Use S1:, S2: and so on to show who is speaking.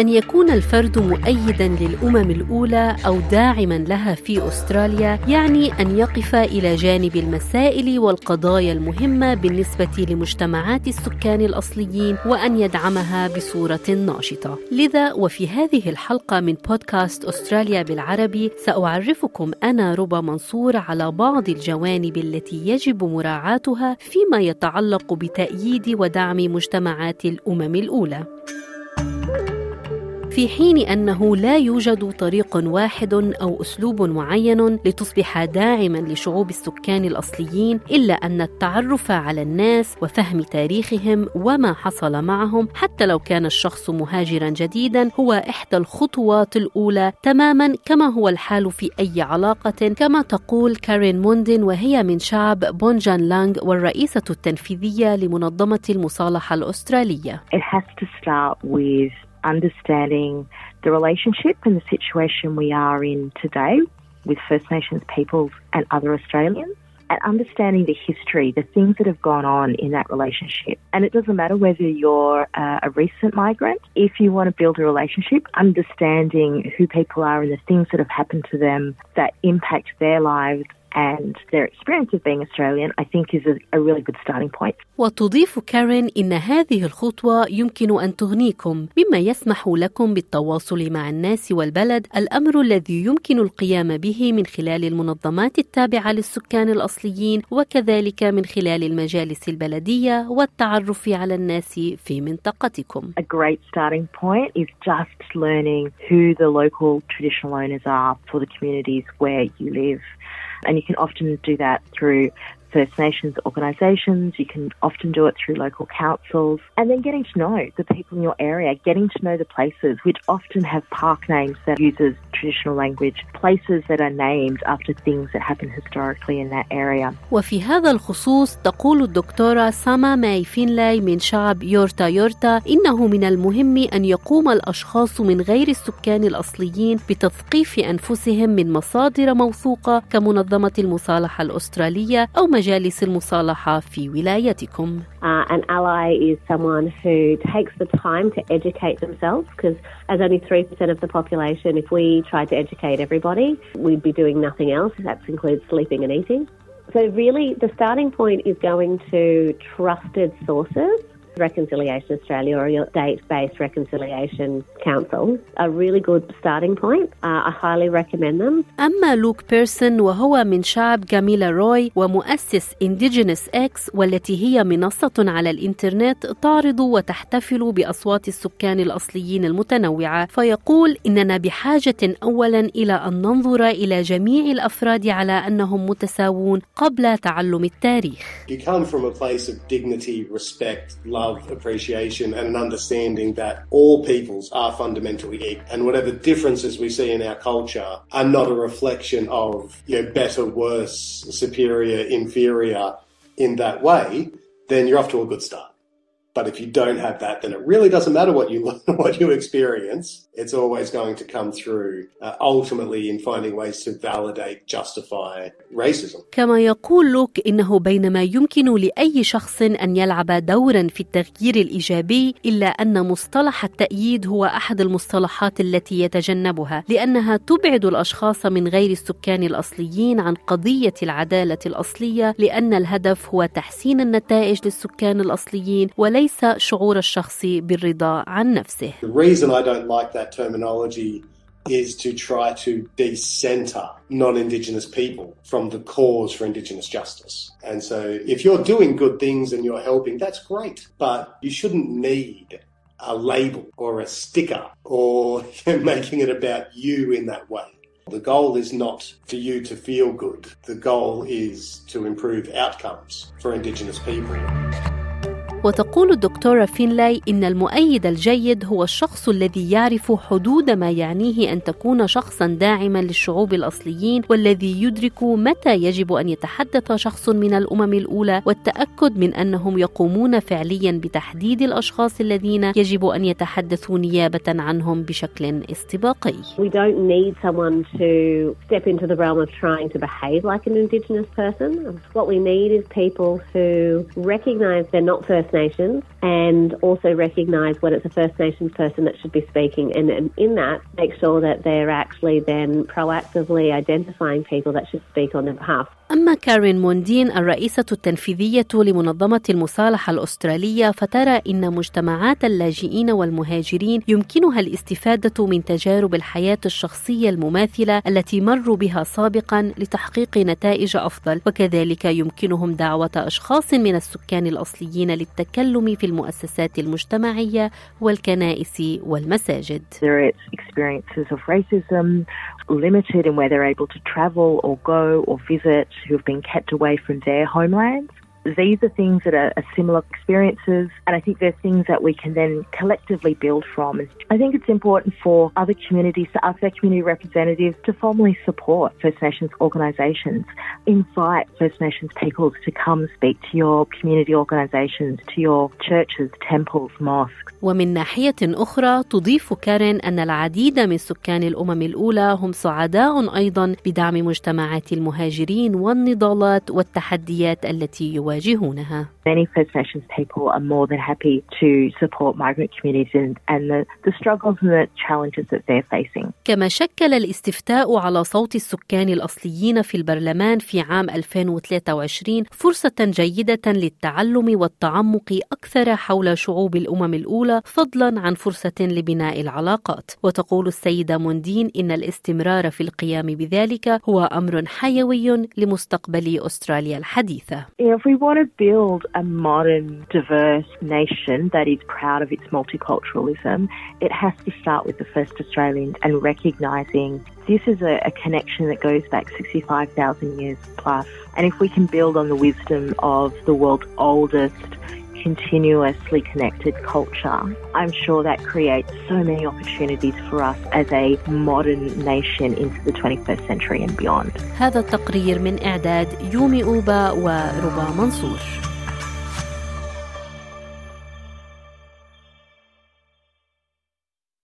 S1: أن يكون الفرد مؤيدا للأمم الأولى أو داعما لها في أستراليا يعني أن يقف إلى جانب المسائل والقضايا المهمة بالنسبة لمجتمعات السكان الأصليين وأن يدعمها بصورة ناشطة. لذا وفي هذه الحلقة من بودكاست أستراليا بالعربي سأعرفكم أنا ربى منصور على بعض الجوانب التي يجب مراعاتها فيما يتعلق بتأييد ودعم مجتمعات الأمم الأولى. في حين أنه لا يوجد طريق واحد أو أسلوب معين لتصبح داعما لشعوب السكان الأصليين إلا أن التعرف على الناس وفهم تاريخهم وما حصل معهم حتى لو كان الشخص مهاجرا جديدا هو إحدى الخطوات الأولى تماما كما هو الحال في أي علاقة كما تقول كارين موندن وهي من شعب بونجان لانغ والرئيسة التنفيذية لمنظمة المصالحة الأسترالية.
S2: It has to start with understanding the relationship and the situation we are in today with First Nations peoples and other Australians. And understanding the history, the things that have gone on in that relationship. And it doesn't matter whether you're uh, a recent migrant, if you want to build a relationship, understanding who people are and the things that have happened to them that impact their lives and their experience of being Australian, I think is a, a really good starting point.
S1: وتضيف كارين إن هذه الخطوة يمكن أن تغنيكم مما يسمح لكم بالتواصل مع الناس والبلد الأمر الذي يمكن القيام به من خلال المنظمات التابعة للسكان الأصليين وكذلك من خلال المجالس البلدية والتعرف على الناس في منطقتكم
S2: A great starting point is just learning who the local traditional owners are for the communities where you live. And you can often do that through First Nations organisations, you can often do it through local councils, and then getting to know the people in your area, getting to know the places which often have park names that uses traditional language, places that are named after things that happened historically in that area.
S1: وفي هذا الخصوص تقول الدكتورة ساما ماي فينلاي من شعب يورتا يورتا إنه من المهم أن يقوم الأشخاص من غير السكان الأصليين بتثقيف أنفسهم من مصادر موثوقة كمنظمة المصالحة الأسترالية أو مجالس المصالحة في ولايتكم.
S3: Uh, an ally is someone who takes the time to educate themselves because, as only 3% of the population, if we tried to educate everybody, we'd be doing nothing else. That includes sleeping and eating. So, really, the starting point is going to trusted sources. Reconciliation Australia or your state-based reconciliation council a really good starting point. Uh, I highly recommend them.
S1: أما لوك بيرسون وهو من شعب جاميلا روي ومؤسس Indigenous X والتي هي منصة على الإنترنت تعرض وتحتفل بأصوات السكان الأصليين المتنوعة فيقول إننا بحاجة أولا إلى أن ننظر إلى جميع الأفراد على أنهم متساوون قبل تعلم التاريخ.
S4: You come from a place of dignity, respect, love, appreciation, and an understanding that all peoples are fundamentally equal. And whatever differences we see in our culture are not a reflection of you know, better, worse, superior, inferior in that way, then you're off to a good start. But if you don't have that, then it really doesn't matter what you what you experience. It's always going to come through uh, ultimately in finding ways to validate, justify racism.
S1: كما يقول لوك إنه بينما يمكن لأي شخص أن يلعب دورا في التغيير الإيجابي إلا أن مصطلح التأييد هو أحد المصطلحات التي يتجنبها لأنها تبعد الأشخاص من غير السكان الأصليين عن قضية العدالة الأصلية لأن الهدف هو تحسين النتائج للسكان الأصليين وليس شعور الشخص بالرضا عن نفسه.
S4: The reason I don't like that terminology is to try to decenter non-Indigenous people from the cause for Indigenous justice. And so if you're doing good things and you're helping, that's great. But you shouldn't need a label or a sticker or making it about you in that way. The goal is not for you to feel good. The goal is to improve outcomes for Indigenous people.
S1: وتقول الدكتورة فينلاي إن المؤيد الجيد هو الشخص الذي يعرف حدود ما يعنيه أن تكون شخصا داعما للشعوب الأصليين والذي يدرك متى يجب أن يتحدث شخص من الأمم الأولى والتأكد من أنهم يقومون فعليا بتحديد الأشخاص الذين يجب أن يتحدثوا نيابة عنهم بشكل استباقي.
S3: We don't need someone to step into the realm of trying to behave like an Indigenous person. What we need is people who recognise they're not First First Nations and also recognise when it's a First Nations person that should be speaking, and, and in that, make sure that they're actually then proactively identifying people that should speak on their behalf.
S1: أما كارين موندين الرئيسة التنفيذية لمنظمة المصالحة الأسترالية فترى إن مجتمعات اللاجئين والمهاجرين يمكنها الاستفادة من تجارب الحياة الشخصية المماثلة التي مروا بها سابقا لتحقيق نتائج أفضل وكذلك يمكنهم دعوة أشخاص من السكان الأصليين للتكلم في المؤسسات المجتمعية والكنائس والمساجد.
S2: limited in where they're able to travel or go or visit, who have been kept away from their homelands These are things that are, are, similar experiences, and I think they're things that we can then collectively build from. I think it's important for other communities to ask their community representatives to formally support First Nations organisations, invite First Nations peoples to come speak to your community organisations, to your churches, temples, mosques.
S1: ومن ناحية أخرى تضيف كارين أن العديد من سكان الأمم الأولى هم سعداء أيضا بدعم مجتمعات المهاجرين والنضالات والتحديات التي يواجهونها.
S2: Many First Nations people are more than happy to support migrant communities and, the, the struggles and the challenges that they're facing.
S1: كما شكل الاستفتاء على صوت السكان الأصليين في البرلمان في عام 2023 فرصة جيدة للتعلم والتعمق أكثر حول شعوب الأمم الأولى فضلا عن فرصة لبناء العلاقات وتقول السيدة موندين إن الاستمرار في القيام بذلك هو أمر حيوي لمستقبل أستراليا الحديثة.
S2: If we want to build a modern, diverse nation that is proud of its multiculturalism, it has to start with the first Australians and recognising this is a, a, connection that goes back 65,000 years plus. And if we can build on the wisdom of the world's oldest continuously connected culture, I'm sure that creates so many opportunities for us as a modern nation into the 21st century and beyond.
S1: هذا التقرير من إعداد يومي أوبا وربا منصور.